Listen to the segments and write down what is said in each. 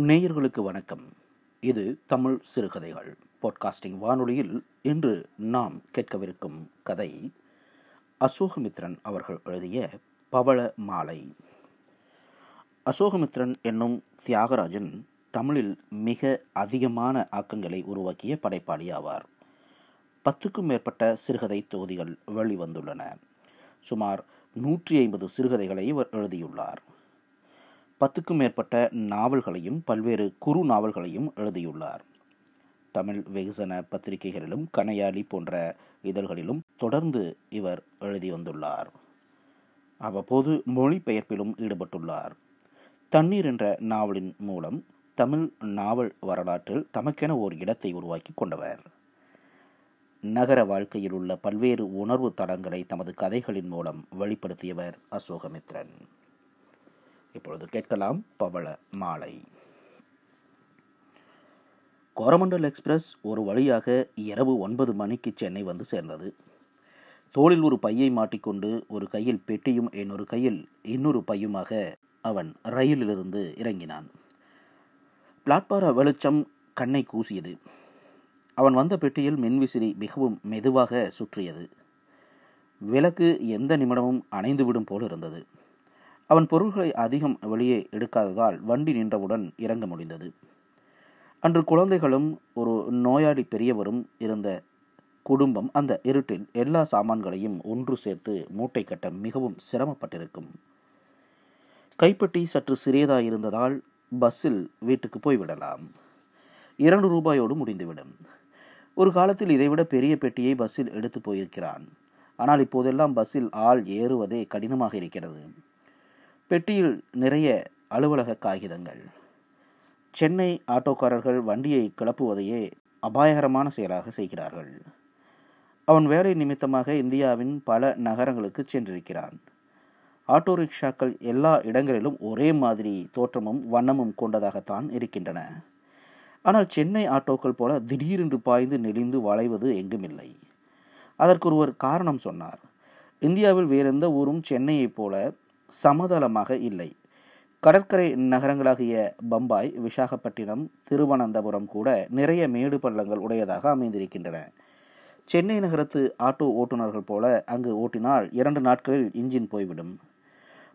நேயர்களுக்கு வணக்கம். இது தமிழ் சிறுகதைகள் பாட்காஸ்டிங் வானொலியில் இன்று நாம் கேட்கவிருக்கும் கதை அசோகமித்ரன் அவர்கள் எழுதிய பவள மாலை. அசோகமித்ரன் என்னும் தியாகராஜன் தமிழில் மிக அதிகமான ஆக்கங்களை உருவாக்கிய படைப்பாளி ஆவார். பத்துக்கும் மேற்பட்ட சிறுகதை தொகுதிகள் வெளிவந்துள்ளன. சுமார் நூற்றி ஐம்பது சிறுகதைகளை இவர் எழுதியுள்ளார். பத்துக்கும் மேற்பட்ட நாவல்களையும் பல்வேறு குறு நாவல்களையும் எழுதியுள்ளார். தமிழ் வெகுசன பத்திரிகைகளிலும் கனையாளி போன்ற இதழ்களிலும் தொடர்ந்து இவர் எழுதி வந்துள்ளார். அவ்வப்போது மொழிபெயர்ப்பிலும் ஈடுபட்டுள்ளார். தண்ணீர் என்ற நாவலின் மூலம் தமிழ் நாவல் வரலாற்றில் தமக்கென ஓர் இடத்தை உருவாக்கி கொண்டவர். நகர வாழ்க்கையில் உள்ள பல்வேறு உணர்வு தடங்களை தமது கதைகளின் மூலம் வெளிப்படுத்தியவர் அசோகமித்ரன். இப்பொழுது கேட்கலாம் பவள மாலை. கோரமண்டல் எக்ஸ்பிரஸ் ஒரு வழியாக இரவு ஒன்பது மணிக்கு சென்னை வந்து சேர்ந்தது. தோளில் ஒரு பையை மாட்டிக்கொண்டு ஒரு கையில் பெட்டியும் இன்னொரு கையில் இன்னொரு பையுமாக அவன் ரயிலிலிருந்து இறங்கினான். பிளாட்பார வெளிச்சம் கண்ணை கூசியது. அவன் வந்த பெட்டியில் மின்விசிறி மிகவும் மெதுவாக சுற்றியது. விளக்கு எந்த நிமிடமும் அணைந்துவிடும் போல் இருந்தது அவன் பொருள்களை அதிகம் வெளியே எடுக்காததால் வண்டி நின்றவுடன் இறங்க முடிந்தது. அன்று குழந்தைகளும் ஒரு நோயாளி பெரியவரும் இருந்த குடும்பம் அந்த இருட்டில் எல்லா சாமான்களையும் ஒன்று சேர்த்து மூட்டை கட்ட மிகவும் சிரமப்பட்டிருக்கும். கைப்பட்டி சற்று சிறியதாயிருந்ததால் பஸ்ஸில் வீட்டுக்கு போய்விடலாம். இரண்டு ரூபாயோடு முடிந்துவிடும். ஒரு காலத்தில் இதைவிட பெரிய பெட்டியை பஸ்ஸில் எடுத்து போயிருக்கிறான். ஆனால் இப்போதெல்லாம் பஸ்ஸில் ஆள் ஏறுவதே கடினமாக இருக்கிறது. பெட்டியில் நிறைய அலுவலக காகிதங்கள். சென்னை ஆட்டோக்காரர்கள் வண்டியை கிளப்புவதையே அபாயகரமான செயலாக செய்கிறார்கள். அவன் வேலை நிமித்தமாக இந்தியாவின் பல நகரங்களுக்கு சென்றிருக்கிறான். ஆட்டோ ரிக்ஷாக்கள் எல்லா இடங்களிலும் ஒரே மாதிரி தோற்றமும் வண்ணமும் கொண்டதாகத்தான் இருக்கின்றன. ஆனால் சென்னை ஆட்டோக்கள் போல திடீரென்று பாய்ந்து நெளிந்து வளைவது எங்குமில்லை. அதற்கு ஒருவர் காரணம் சொன்னார். இந்தியாவில் வேறெந்த ஊரும் சென்னையைப் போல சமதளமாக இல்லை. கடற்கரை நகரங்களாகிய பம்பாய் விசாகப்பட்டினம் திருவனந்தபுரம் கூட நிறைய மேடு பள்ளங்கள் உடையதாக அமைந்திருக்கின்றன. சென்னை நகரத்து ஆட்டோ ஓட்டுநர்கள் போல அங்கு ஓட்டினால் இரண்டு நாட்களில் இன்ஜின் போய்விடும்.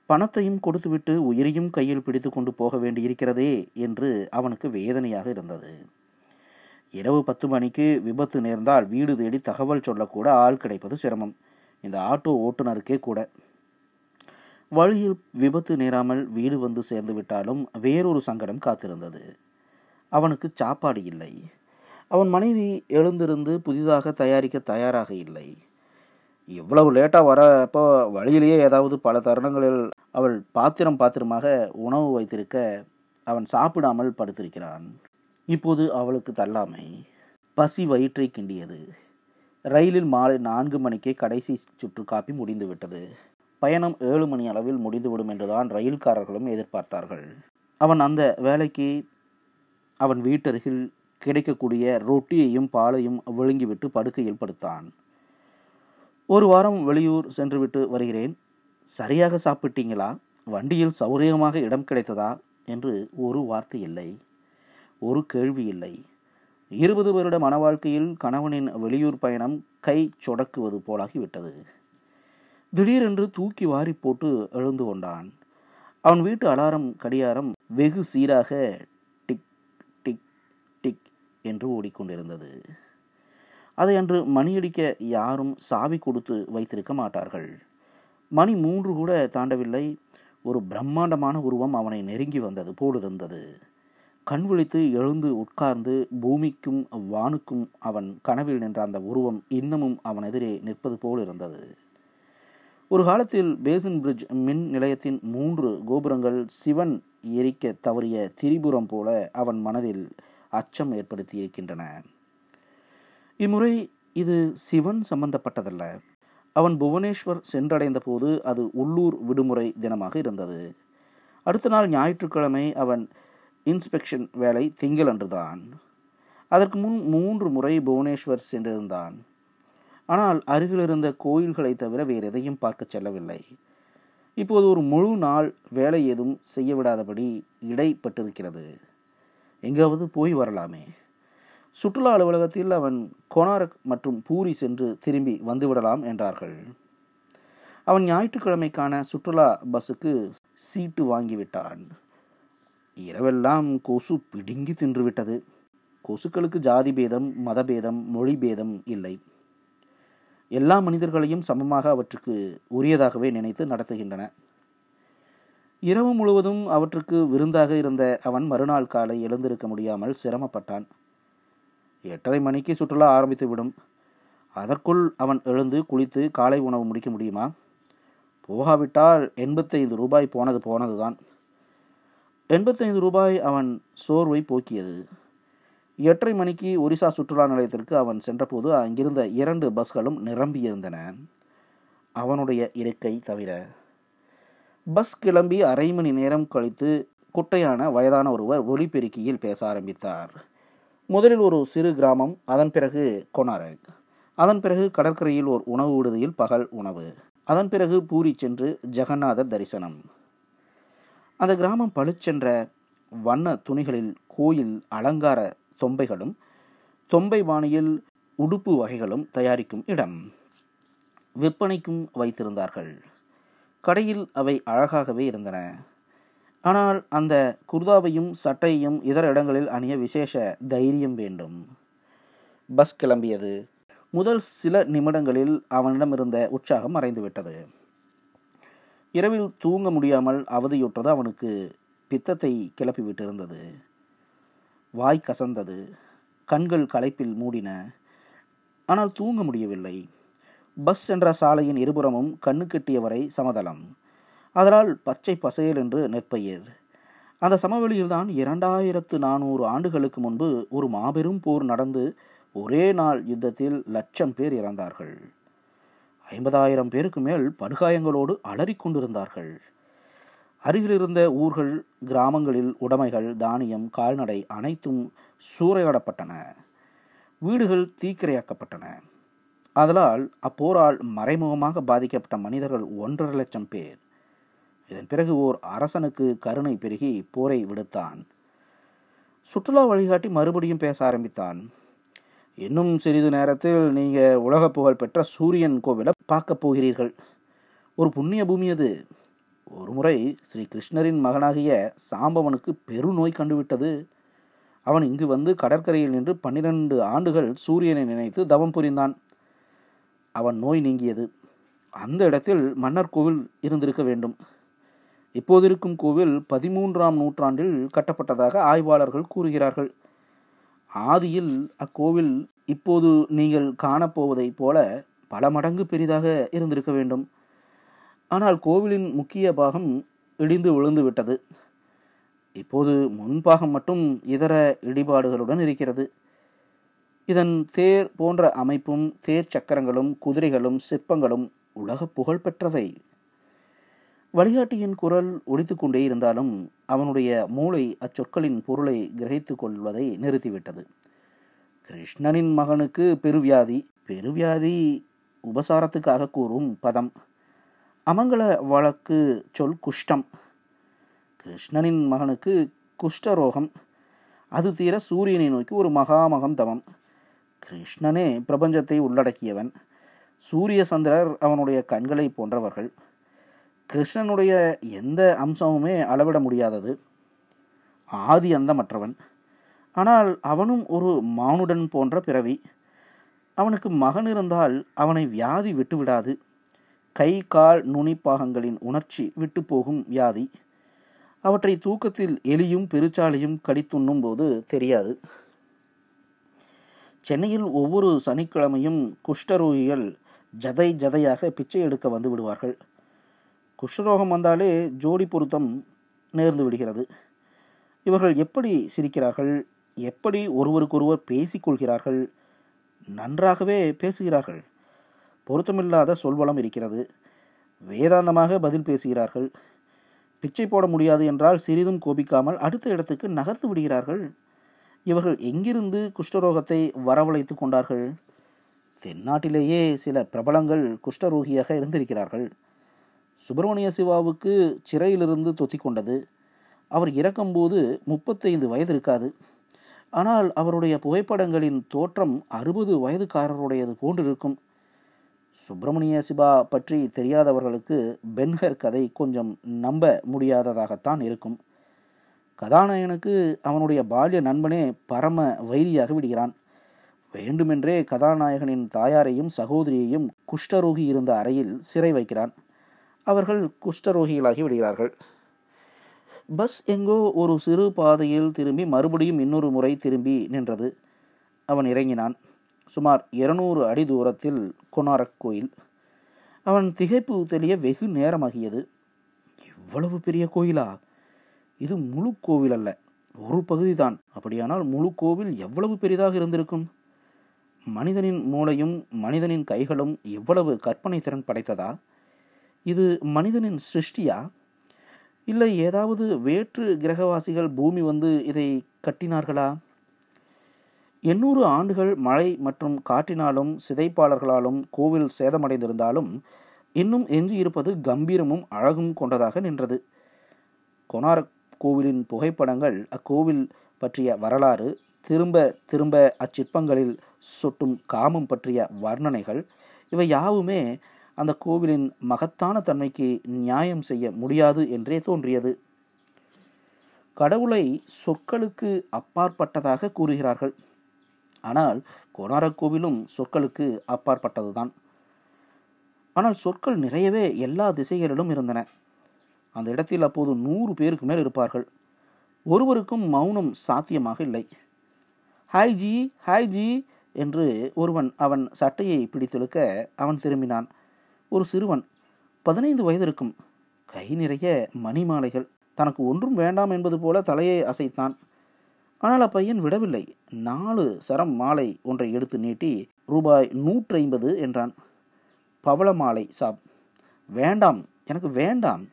பணத்தையும் கொடுத்துவிட்டு உயிரையும் கையில் பிடித்து கொண்டு போக வேண்டியிருக்கிறதே என்று அவனுக்கு வேதனையாக இருந்தது. இரவு பத்து மணிக்கு விபத்து நேர்ந்தால் வீடு தேடி தகவல் சொல்லக்கூட ஆள் கிடைப்பது சிரமம். இந்த ஆட்டோ ஓட்டுநருக்கே கூட. வழியில் விபத்து நேராமல் வீடு வந்து சேர்ந்து விட்டாலும் வேறொரு சங்கடம் காத்திருந்தது. அவனுக்கு சாப்பாடு இல்லை. அவன் மனைவி எழுந்திருந்து புதிதாக தயாரிக்க தயாராக இல்லை. இவ்வளவு லேட்டாக வரப்போ வழியிலேயே ஏதாவது பல தருணங்களில் அவள் பாத்திரம் பாத்திரமாக உணவு வைத்திருக்க அவன் சாப்பிடாமல் படுத்திருக்கிறான். இப்போது அவளுக்கு தள்ளாமை. பசி வயிற்றை கிண்டியது. ரயிலில் மாலை நான்கு மணிக்கே கடைசி சுற்று காப்பி முடிந்துவிட்டது. பயணம் ஏழு மணி அளவில் முடிந்துவிடும் என்றுதான் ரயில்காரர்களும் எதிர்பார்த்தார்கள். அவன் அந்த வேலைக்கு அவன் வீட்டருகில் கிடைக்கக்கூடிய ரொட்டியையும் பாலையும் விழுங்கிவிட்டு படுக்கையில் படுத்தான். ஒரு வாரம் வெளியூர் சென்றுவிட்டு வருகிறேன். சரியாக சாப்பிட்டீங்களா? வண்டியில் சௌரியமாக இடம் கிடைத்ததா? என்று ஒரு வார்த்தை இல்லை. ஒரு கேள்வி இல்லை. இருபது வருட மன வாழ்க்கையில் கணவனின் வெளியூர் பயணம் கை சொடக்குவது போலாகிவிட்டது. திடீரென்று தூக்கி வாரி போட்டு எழுந்து கொண்டான். அவன் வீட்டு அலாரம் கடியாரம் வெகு சீராக டிக் டிக் டிக் என்று ஓடிக்கொண்டிருந்தது. அதை அன்று மணியடிக்க யாரும் சாவி கொடுத்து வைத்திருக்க மாட்டார்கள். மணி மூன்று கூட தாண்டவில்லை. ஒரு பிரம்மாண்டமான உருவம் அவனை நெருங்கி வந்தது போலிருந்தது. கண் விழித்து எழுந்து உட்கார்ந்து பூமிக்கும் வானுக்கும் அவன் கனவில் நின்ற அந்த உருவம் இன்னமும் அவன் எதிரே நிற்பது போல் இருந்தது ஒரு காலத்தில் பேசன் பிரிட்ஜ் மின் நிலையத்தின் மூன்று கோபுரங்கள் சிவன் எரிக்க தவறிய திரிபுரம் போல அவன் மனதில் அச்சம் ஏற்படுத்தி இருக்கின்றன இம்முறை இது சிவன் சம்பந்தப்பட்டதல்ல. அவன் புவனேஸ்வர் சென்றடைந்த போது அது உள்ளூர் விடுமுறை தினமாக இருந்தது. அடுத்த நாள் ஞாயிற்றுக்கிழமை அவன் இன்ஸ்பெக்ஷன் வேலை திங்களன்றுதான் அதற்கு முன் மூன்று முறை புவனேஸ்வர் சென்றிருந்தான். ஆனால் அருகில் இருந்த கோயில்களை தவிர வேறு எதையும் பார்க்க செல்லவில்லை. இப்போது ஒரு முழு நாள் வேலை ஏதும் செய்ய விடாதபடி இடைப்பட்டிருக்கிறது. எங்காவது போய் வரலாமே. சுற்றுலா அலுவலகத்தில் அவன் கொனாரக் மற்றும் பூரி சென்று திரும்பி வந்துவிடலாம் என்றார்கள். அவன் ஞாயிற்றுக்கிழமைக்கான சுற்றுலா பஸ்ஸுக்கு சீட்டு வாங்கிவிட்டான். இரவெல்லாம் கொசு பிடுங்கி தின்றுவிட்டது. கொசுக்களுக்கு ஜாதி பேதம் மதபேதம் மொழி பேதம் இல்லை. எல்லா மனிதர்களையும் சமமாக அவற்றுக்கு உரியதாகவே நினைத்து நடத்துகின்றன. இரவு முழுவதும் அவற்றுக்கு விருந்தாக இருந்த அவன் மறுநாள் காலை எழுந்திருக்க முடியாமல் சிரமப்பட்டான். எட்டரை மணிக்கு சுற்றுலா ஆரம்பித்துவிடும். அதற்குள் அவன் எழுந்து குளித்து காலை உணவு முடிக்க முடியுமா? போகாவிட்டால் எண்பத்தைந்து ரூபாய் போனது போனதுதான். எண்பத்தைந்து ரூபாய் அவன் சோர்வை போக்கியது. எட்டரை மணிக்கு ஒரிசா சுற்றுலா நிலையத்திற்கு அவன் சென்றபோது அங்கிருந்த இரண்டு பஸ்களும் நிரம்பியிருந்தன. அவனுடைய இருக்கை தவிர பஸ் கிளம்பி அரை மணி நேரம் கழித்து குட்டையான வயதான ஒருவர் ஒலிபெருக்கியில் பேச ஆரம்பித்தார். முதலில் ஒரு சிறு கிராமம் அதன் பிறகு கொனாரக். அதன் பிறகு கடற்கரையில் ஒரு உணவு விடுதியில் பகல் உணவு. அதன் பிறகு பூரி சென்று ஜெகநாதர் தரிசனம். அந்த கிராமம் பளிச்சென்ற வண்ண துணிகளில் கோயில் அலங்கார தொம்பைகளும் தொம்பை பாணியில் உடுப்பு வகைகளும் தயாரிக்கும் இடம். விற்பனைக்கும் வைத்திருந்தார்கள். கடையில் அவை அழகாகவே இருந்தன. ஆனால் அந்த குர்தாவையும் சட்டையையும் இதர இடங்களில் அணிய விசேஷ தைரியம் வேண்டும். பஸ் கிளம்பியது. முதல் சில நிமிடங்களில் அவனிடம் இருந்த உற்சாகம் மறைந்துவிட்டது. இரவில் தூங்க முடியாமல் அவதியுற்றது அவனுக்கு. பித்தத்தை கிளப்பிவிட்டிருந்தது. வாய் கசந்தது. கண்கள் களைப்பில் மூடின. ஆனால் தூங்க முடியவில்லை. பஸ் என்ற சாலையின் இருபுறமும் கண்ணு கெட்டியவரை சமதளம். அதனால் பச்சை பசையல் என்று நெற்பயிர். அந்த சமவெளியில்தான் இரண்டாயிரத்து நானூறு ஆண்டுகளுக்கு முன்பு ஒரு மாபெரும் போர் நடந்து ஒரே நாள் யுத்தத்தில் லட்சம் பேர் இறந்தார்கள். ஐம்பதாயிரம் பேருக்கு மேல் படுகாயங்களோடு அலறிக்கொண்டிருந்தார்கள் அருகிலிருந்த ஊர்கள் கிராமங்களில் உடைமைகள் தானியம் கால்நடை அனைத்தும் சூறையாடப்பட்டன. வீடுகள் தீக்கிரையாக்கப்பட்டன. அதனால் அப்போரால் மறைமுகமாக பாதிக்கப்பட்ட மனிதர்கள் ஒன்றரை லட்சம் பேர். இதன் பிறகு ஓர் அரசனுக்கு கருணை பெருகி போரை விடுத்தான். சுற்றுலா வழிகாட்டி மறுபடியும் பேச ஆரம்பித்தான். இன்னும் சிறிது நேரத்தில் நீங்கள் உலக புகழ் பெற்ற சூரியன் கோவிலை பார்க்க போகிறீர்கள். ஒரு புண்ணிய பூமி அது. ஒரு முறை ஸ்ரீ கிருஷ்ணரின் மகனாகிய சாம்பவனுக்கு பெருநோய் கண்டுவிட்டது. அவன் இங்கு வந்து கடற்கரையில் நின்று பன்னிரண்டு ஆண்டுகள் சூரியனை நினைத்து தவம் புரிந்தான். அவன் நோய் நீங்கியது. அந்த இடத்தில் மன்னர் கோவில் இருந்திருக்க வேண்டும். இப்போது இருக்கும் கோவில் பதிமூன்றாம் நூற்றாண்டில் கட்டப்பட்டதாக ஆய்வாளர்கள் கூறுகிறார்கள். ஆதியில் அக்கோவில் இப்போது நீங்கள் காணப்போவதைப் போல பல மடங்கு பெரிதாக இருந்திருக்க வேண்டும். ஆனால் கோவிலின் முக்கிய பாகம் இடிந்து விழுந்து விட்டது. இப்போது முன்பாகம் மட்டும் இதர இடிபாடுகளுடன் இருக்கிறது. இதன் தேர் போன்ற அமைப்பும் தேர் சக்கரங்களும் குதிரைகளும் சிற்பங்களும் உலக புகழ் பெற்றவை. வழிகாட்டியின் குரல் ஒழித்து கொண்டே இருந்தாலும் அவனுடைய மூளை அச்சொற்களின் பொருளை கிரகித்து கொள்வதை நிறுத்திவிட்டது. கிருஷ்ணனின் மகனுக்கு பெருவியாதி பெருவியாதி உபசாரத்துக்காக கூறும் பதம். அமங்கல வழக்கு சொல் குஷ்டம். கிருஷ்ணனின் மகனுக்கு குஷ்டரோகம். அது தீர சூரியனை நோக்கி ஒரு மகாமகம் தவம். கிருஷ்ணனே பிரபஞ்சத்தை உள்ளடக்கியவன். சூரிய சந்திரர் அவனுடைய கண்களை போன்றவர்கள். கிருஷ்ணனுடைய எந்த அம்சமுமே அளவிட முடியாதது. ஆதி அந்தமற்றவன். ஆனால் அவனும் ஒரு மானுடன் போன்ற பிறவி. அவனுக்கு மகன் இருந்தால் அவனை வியாதி விட்டுவிடாது. கை கால் நுனிப்பாகங்களின் உணர்ச்சி விட்டுப்போகும் வியாதி. அவற்றை தூக்கத்தில் எலியும் பெருச்சாலையும் கடித்துண்ணும் போது தெரியாது. சென்னையில் ஒவ்வொரு சனிக்கிழமையும் குஷ்டரோகிகள் ஜதை ஜதையாக பிச்சை எடுக்க வந்து விடுவார்கள். குஷ்டரோகம் வந்தாலே ஜோடி பொருத்தம் நேர்ந்து விடுகிறது. இவர்கள் எப்படி சிரிக்கிறார்கள்? எப்படி ஒருவருக்கொருவர் பேசிக்கொள்கிறார்கள் நன்றாகவே பேசுகிறார்கள். பொருத்தமில்லாத சொல்வளம் இருக்கிறது. வேதாந்தமாக பதில் பேசுகிறார்கள். பிச்சை போட முடியாது என்றால் சிறிதும் கோபிக்காமல் அடுத்த இடத்துக்கு நகர்த்து விடுகிறார்கள். இவர்கள் எங்கிருந்து குஷ்டரோகத்தை வரவழைத்து கொண்டார்கள்? தென்னாட்டிலேயே சில பிரபலங்கள் குஷ்டரோகியாக இருந்திருக்கிறார்கள். சுப்பிரமணிய சிவாவுக்கு சிறையிலிருந்து தொத்தி கொண்டது. அவர் இறக்கும்போது முப்பத்தைந்து வயது இருக்காது. ஆனால் அவருடைய புகைப்படங்களின் தோற்றம் அறுபது வயதுக்காரருடையது போன்றிருக்கும். சுப்பிரமணிய சிவா பற்றி தெரியாதவர்களுக்கு பென்ஹர் கதை கொஞ்சம் நம்ப முடியாததாகத்தான் இருக்கும். கதாநாயகனுக்கு அவனுடைய பால்ய நண்பனே பரம வைரியாக விடுகிறான். வேண்டுமென்றே கதாநாயகனின் தாயாரையும் சகோதரியையும் குஷ்டரோகி இருந்த அறையில் சிறை வைக்கிறான். அவர்கள் குஷ்டரோகிகளாகி விடுகிறார்கள். பஸ் எங்கோ ஒரு சிறு பாதையில் திரும்பி மறுபடியும் இன்னொரு முறை திரும்பி நின்றது. அவன் இறங்கினான். சுமார் இருநூறு அடி தூரத்தில் கொனாரக் கோயில். அவன் திகைப்பு தெளிய வெகு நேரமாகியது. இவ்வளவு பெரிய கோயிலா? இது முழு கோவில் அல்ல ஒரு பகுதி தான் அப்படியானால் முழு கோவில் எவ்வளவு பெரிதாக இருந்திருக்கும்? மனிதனின் மூளையும் மனிதனின் கைகளும் எவ்வளவு கற்பனை திறன் படைத்ததா? இது மனிதனின் சிருஷ்டியா? இல்லை ஏதாவது வேற்று கிரகவாசிகள் பூமி வந்து இதை கட்டினார்களா? எண்ணூறு ஆண்டுகள் மழை மற்றும் காற்றினாலும் சிதைப்பாளர்களாலும் கோவில் சேதமடைந்திருந்தாலும் இன்னும் எஞ்சியிருப்பது கம்பீரமும் அழகும் கொண்டதாக நின்றது. கொனாரக் கோவிலின் புகைப்படங்கள் அக்கோவில் பற்றிய வரலாறு திரும்ப திரும்ப அச்சிற்பங்களில் சொட்டும் காமம் பற்றிய வர்ணனைகள் இவை யாவுமே அந்த கோவிலின் மகத்தான தன்மைக்கு நியாயம் செய்ய முடியாது என்றே தோன்றியது. கடவுளை சொற்களுக்கு அப்பாற்பட்டதாக கூறுகிறார்கள். ஆனால் கொனாரக் கோவிலும் சொற்களுக்கு அப்பாற்பட்டதுதான். ஆனால் சொற்கள் நிறையவே எல்லா திசைகளிலும் இருந்தன. அந்த இடத்தில் அப்போது நூறு பேருக்கு மேல் இருப்பார்கள். ஒருவருக்கும் மௌனம் சாத்தியமாக இல்லை. ஹாய் ஜி ஹாய் ஜி என்று ஒருவன் அவன் சட்டையை பிடித்தெழுக்க அவன் திரும்பினான். ஒரு சிறுவன் பதினைந்து வயது இருக்கும் கை நிறைய மணி மாலைகள் தனக்கு ஒன்றும் வேண்டாம் என்பது போல தலையை அசைத்தான். ஆனால் அப்பையன் விடவில்லை. நாலு சரம் மாலை ஒன்றை எடுத்து நீட்டி ரூபாய் நூற்றைம்பது என்றான். பவள மாலை சாப். வேண்டாம் எனக்கு வேண்டாம்.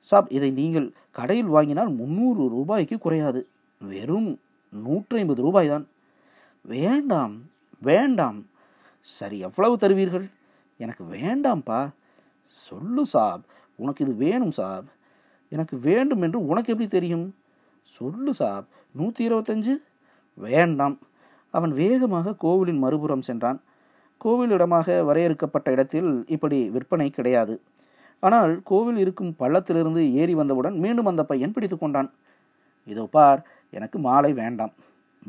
சாப் இதை நீங்கள் கடையில் வாங்கினால் முந்நூறு ரூபாய்க்கு குறையாது. வெறும் நூற்றைம்பது ரூபாய் தான் வேண்டாம் வேண்டாம். சரி எவ்வளவு தருவீர்கள்? எனக்கு வேண்டாம்ப்பா. சொல்லு சாப். உனக்கு இது வேணும் சாப். எனக்கு வேண்டும் என்று உனக்கு எப்படி தெரியும்? சொல்லு சாப். நூற்றி இருபத்தஞ்சு வேண்டாம். அவன் வேகமாக கோவிலின் மறுபுறம் சென்றான். கோவில் இடமாக வரையறுக்கப்பட்ட இடத்தில் இப்படி விற்பனை கிடையாது. ஆனால் கோவில் இருக்கும் பள்ளத்திலிருந்து ஏறி வந்தவுடன் மீண்டும் அந்த பையன் பிடித்து கொண்டான். இதோ பார் எனக்கு மாலை வேண்டாம்.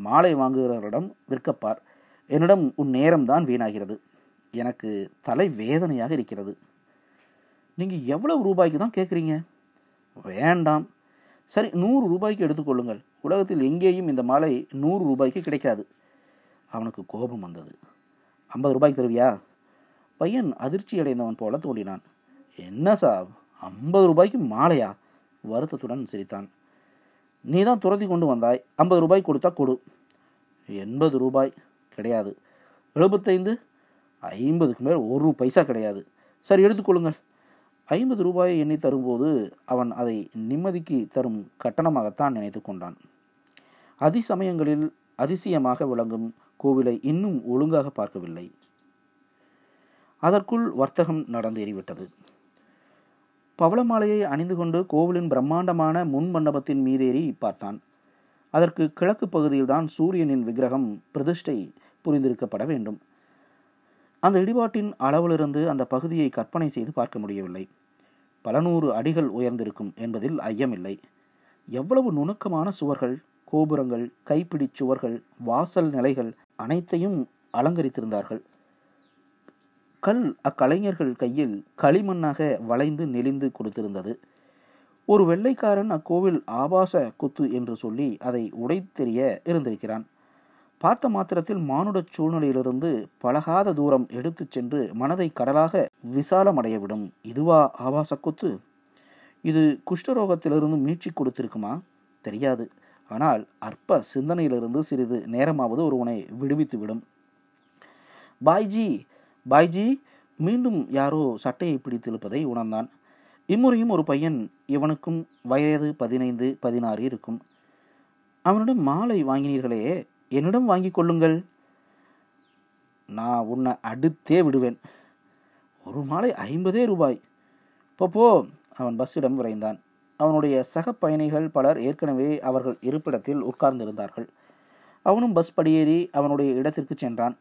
மாலை வாங்குகிறவரிடம் விற்கப்பார். என்னிடம் உன் நேரம்தான் வீணாகிறது. எனக்கு தலை வேதனையாக இருக்கிறது. நீங்கள் எவ்வளவு ரூபாய்க்கு தான் கேட்குறீங்க வேண்டாம். சரி நூறு ரூபாய்க்கு எடுத்துக்கொள்ளுங்கள் உலகத்தில் எங்கேயும் இந்த மாலை நூறு ரூபாய்க்கு கிடைக்காது. அவனுக்கு கோபம் வந்தது. ஐம்பது ரூபாய்க்கு தருவியா? பையன் அதிர்ச்சி அடைந்தவன் போல தோண்டினான் என்ன சாப் ஐம்பது ரூபாய்க்கு மாலையா? வருத்தத்துடன் சிரித்தான். நீ தான் துரத்தி கொண்டு வந்தாய். ஐம்பது ரூபாய் கொடுத்தா கொடு. எண்பது ரூபாய் கிடையாது. எழுபத்தைந்து ஐம்பதுக்கு மேல் ஒரு பைசா கிடையாது. சரி எடுத்துக்கொள்ளுங்கள் ஐம்பது ரூபாயை எண்ணி தரும்போது அவன் அதை நிம்மதிக்கு தரும் கட்டணமாகத்தான் நினைத்து கொண்டான். அதிசமயங்களில் அதிசயமாக விளங்கும் கோவிலை இன்னும் ஒழுங்காக பார்க்கவில்லை. அதற்குள் வர்த்தகம் நடந்தேறிவிட்டது பவளமாலையை அணிந்து கொண்டு கோவிலின் பிரம்மாண்டமான முன் மண்டபத்தின் மீதேறி பார்த்தான். அதற்கு கிழக்கு பகுதியில்தான் சூரியனின் விக்கிரகம் பிரதிஷ்டை புரிந்திருக்கப்பட வேண்டும். அந்த இடிபாட்டின் அளவிலிருந்து அந்த பகுதியை கற்பனை செய்து பார்க்க முடியவில்லை. பல நூறு அடிகள் உயர்ந்திருக்கும் என்பதில் ஐயமில்லை. எவ்வளவு நுணுக்கமான சுவர்கள்! கோபுரங்கள் கைப்பிடி சுவர்கள் வாசல் நிலைகள் அனைத்தையும் அலங்கரித்திருந்தார்கள். கல் அக்கலைஞர்கள் கையில் களிமண்ணாக வளைந்து நெளிந்து கொடுத்திருந்தது. ஒரு வெள்ளைக்காரன் அக்கோவில் ஆபாச குத்து என்று சொல்லி அதை உடைத்தெறிய இருந்திருக்கிறான். பார்த்த மாத்திரத்தில் மானுட சூழ்நிலையிலிருந்து பழகாத தூரம் எடுத்துச் சென்று மனதை கடலாக விசாலமடையவிடும். இதுவா ஆபாச குத்து? இது குஷ்டரோகத்திலிருந்து மீட்சி கொடுத்திருக்குமா? தெரியாது. ஆனால் அற்ப சிந்தனையிலிருந்து சிறிது நேரமாவது ஒருவனை விடுவித்துவிடும். பாய்ஜி பாய்ஜி மீண்டும் யாரோ சட்டையை பிடித்திருப்பதை உணர்ந்தான். இம்முறையும் ஒரு பையன் இவனுக்கும் வயது பதினைந்து பதினாறு இருக்கும். அவனிடம் மாலை வாங்கினீர்களே என்னிடம் வாங்கி கொள்ளுங்கள். நான் உன்னை அடுத்தே விடுவேன். ஒரு மாலை ஐம்பதே ரூபாய். போ அவன் பஸ்ஸிடம் விரைந்தான். அவனுடைய சக பயணிகள் பலர் ஏற்கனவே அவர்கள் இருப்பிடத்தில் உட்கார்ந்திருந்தார்கள். அவனும் பஸ் படியேறி அவனுடைய இடத்திற்கு சென்றான்.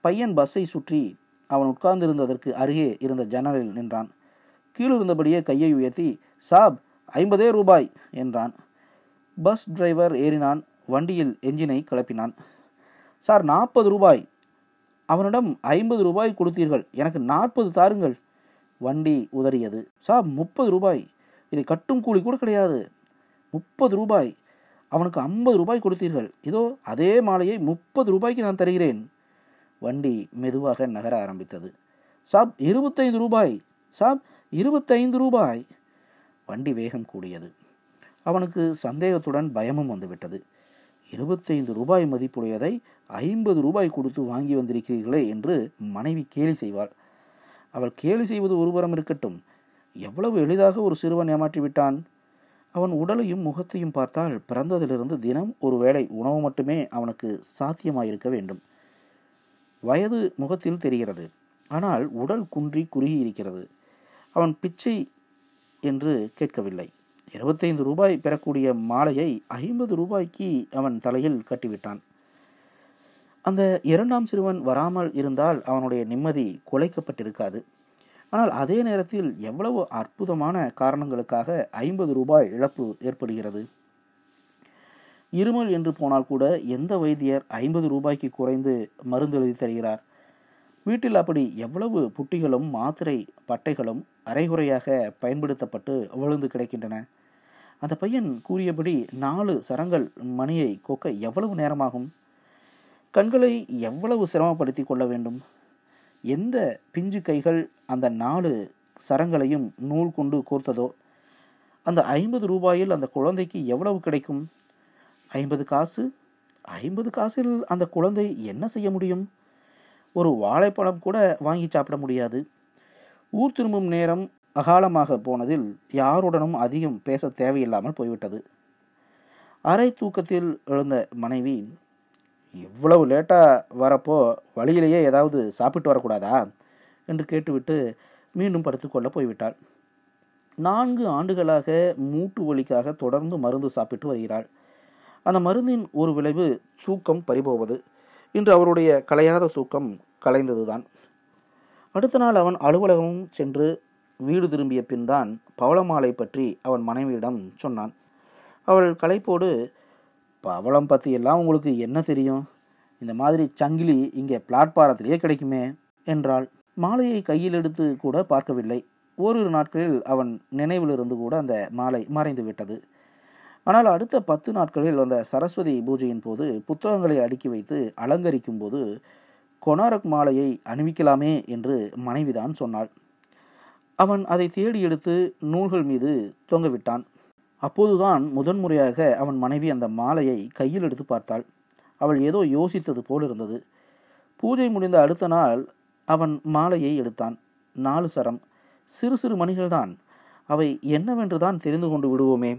பையன் பஸ்ஸை சுற்றி அவன் உட்கார்ந்திருந்ததற்கு அருகே இருந்த ஜன்னலில் நின்றான். கீழிருந்தபடியே கையை உயர்த்தி சாப் ஐம்பதே ரூபாய் என்றான். பஸ் டிரைவர் ஏறினான். வண்டியில் என்ஜினை கிளப்பினான். சார் நாற்பது ரூபாய். அவனிடம் ஐம்பது ரூபாய் கொடுத்தீர்கள். எனக்கு நாற்பது தாருங்கள். வண்டி உதறியது. சார் முப்பது ரூபாய். இதை கட்டும் கூலி கூட கிடையாது. முப்பது ரூபாய். அவனுக்கு ஐம்பது ரூபாய் கொடுத்தீர்கள். இதோ அதே மாலையை முப்பது ரூபாய்க்கு நான் தருகிறேன். வண்டி மெதுவாக நகர ஆரம்பித்தது. சாப் இருபத்தைந்து ரூபாய். சாப் இருபத்தைந்து ரூபாய். வண்டி வேகம் கூடியது. அவனுக்கு சந்தேகத்துடன் பயமும் வந்துவிட்டது. இருபத்தைந்து ரூபாய் மதிப்புடையதை ஐம்பது ரூபாய் கொடுத்து வாங்கி வந்திருக்கிறீர்களே என்று மனைவி கேலி செய்வாள். அவள் கேலி செய்வது ஒருபுறம் இருக்கட்டும். எவ்வளவு எளிதாக ஒரு சிறுவன் ஏமாற்றி விட்டான்? அவன் உடலையும் முகத்தையும் பார்த்தால் பிறந்ததிலிருந்து தினம் ஒரு வேளை உணவு மட்டுமே அவனுக்கு சாத்தியமாயிருக்க வேண்டும். வயது முகத்தில் தெரிகிறது. ஆனால் உடல் குன்றி குறுகி இருக்கிறது அவன் பிச்சை என்று கேட்கவில்லை. இருபத்தைந்து ரூபாய் பெறக்கூடிய மாலையை ஐம்பது ரூபாய்க்கு அவன் தலையில் கட்டிவிட்டான். அந்த இரண்டாம் சிறுவன் வராமல் இருந்தால் அவனுடைய நிம்மதி குலைக்கப்பட்டிருக்காது. ஆனால் அதே நேரத்தில் எவ்வளவு அற்புதமான காரணங்களுக்காக ஐம்பது ரூபாய் இழப்பு ஏற்படுகிறது? இருமல் என்று போனால் கூட எந்த வைத்தியர் ஐம்பது ரூபாய்க்கு குறைந்து மருந்து எழுதி தருகிறார்? வீட்டில் அப்படி எவ்வளவு புட்டிகளும் மாத்திரை பட்டைகளும் அரைகுறையாக பயன்படுத்தப்பட்டு விழுந்து கிடக்கின்றன? அந்த பையன் கூறியபடி நாலு சரங்கள் மணியை கொக்க எவ்வளவு நேரமாகும்? கண்களை எவ்வளவு சிரமப்படுத்தி கொள்ள வேண்டும்? எந்த பிஞ்சு கைகள் அந்த நாலு சரங்களையும் நூல் கொண்டு கோர்த்ததோ அந்த ஐம்பது ரூபாயில் அந்த குழந்தைக்கு எவ்வளவு கிடைக்கும்? ஐம்பது காசு? ஐம்பது காசில் அந்த குழந்தை என்ன செய்ய முடியும்? ஒரு வாழைப்பழம் கூட வாங்கி சாப்பிட முடியாது. ஊர் திரும்பும் நேரம் அகாலமாக போனதில் யாருடனும் அதிகம் பேச தேவையில்லாமல் போய்விட்டது. அரை தூக்கத்தில் எழுந்த மனைவி இவ்வளவு லேட்டாக வரப்போ வழியிலேயே ஏதாவது சாப்பிட்டு வரக்கூடாதா? என்று கேட்டுவிட்டு மீண்டும் படுத்துக்கொள்ள போய்விட்டாள். நான்கு ஆண்டுகளாக மூட்டு வலிக்காக தொடர்ந்து மருந்து சாப்பிட்டு வருகிறாள். அந்த மருந்தின் ஒரு விளைவு தூக்கம் பறிபோவது. இன்று அவருடைய கலையாத தூக்கம் கலைந்ததுதான் அடுத்த நாள் அவன் அலுவலகம் சென்று வீடு திரும்பிய பின் தான் பவளமாலை பற்றி அவன் மனைவியிடம் சொன்னான். அவள் களைப்போடு பவளம் பற்றி எல்லாம் உங்களுக்கு என்ன தெரியும்? இந்த மாதிரி சங்கிலி இங்கே பிளாட்பாரத்திலேயே கிடைக்குமே? என்றாள். மாலையை கையில் எடுத்து கூட பார்க்கவில்லை. ஓரிரு நாட்களில் அவன் நினைவிலிருந்து கூட அந்த மாலை மறைந்து விட்டது. ஆனால் அடுத்த பத்து நாட்களில் அந்த சரஸ்வதி பூஜையின் போது புத்தகங்களை அடுக்கி வைத்து அலங்கரிக்கும் போது கொனாரக் மாலையை அணிவிக்கலாமே என்று மனைவிதான் சொன்னாள். அவன் அதை தேடி எடுத்து நூல்கள் மீது தொங்கவிட்டான் அப்போதுதான் முதன்முறையாக அவன் மனைவி அந்த மாலையை கையில் எடுத்து பார்த்தாள். அவள் ஏதோ யோசித்தது போல் இருந்தது பூஜை முடிந்த அடுத்த நாள் அவன் மாலையை எடுத்தான். நாலு சரம். சிறு சிறு மணிகள்தான். அவை என்னவென்றுதான் தெரிந்து கொண்டு விடுவோமே.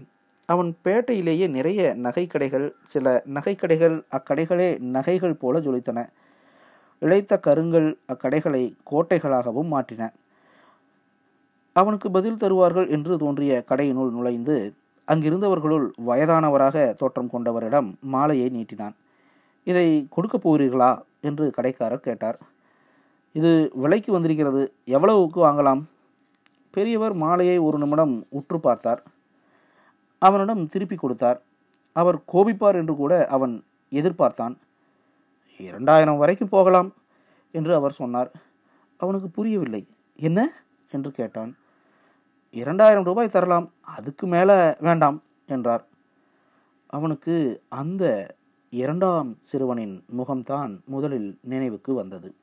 அவன் பேட்டையிலேயே நிறைய நகைக்கடைகள் சில நகைக்கடைகள் அக்கடைகளே நகைகள் போல ஜொலித்தன. இழைத்த கருங்கள் அக்கடைகளை கோட்டைகளாகவும் மாற்றின. அவனுக்கு பதில் தருவார்கள் என்று தோன்றிய கடையினுள் நுழைந்து அங்கிருந்தவர்களுள் வயதானவராக தோற்றம் கொண்டவரிடம் மாலையை நீட்டினான். இதை கொடுக்கப் போகிறீர்களா? என்று கடைக்காரர் கேட்டார். இது விலைக்கு வந்திருக்கிறது. எவ்வளவுக்கு வாங்கலாம்? பெரியவர் மாலையை ஒரு நிமிடம் உற்று பார்த்தார். அவனிடம் திருப்பி கொடுத்தார். அவர் கோபிப்பார் என்று கூட அவன் எதிர்பார்த்தான். இரண்டாயிரம் வரைக்கும் போகலாம் என்று அவர் சொன்னார். அவனுக்கு புரியவில்லை. என்ன? என்று கேட்டான். இரண்டாயிரம் ரூபாய் தரலாம் அதுக்கு மேலே வேண்டாம் என்றார். அவனுக்கு அந்த இரண்டாம் சிறுவனின் முகம்தான் முதலில் நினைவுக்கு வந்தது.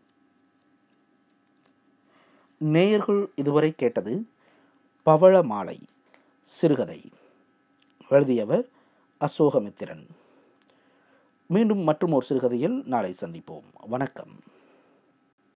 நேயர்கள் இதுவரை கேட்டது பவள மாலை சிறுகதை. எழுதியவர் அசோகமித்திரன். மீண்டும் மற்றும் ஒரு சிறுகதையில் நாளை சந்திப்போம். வணக்கம்.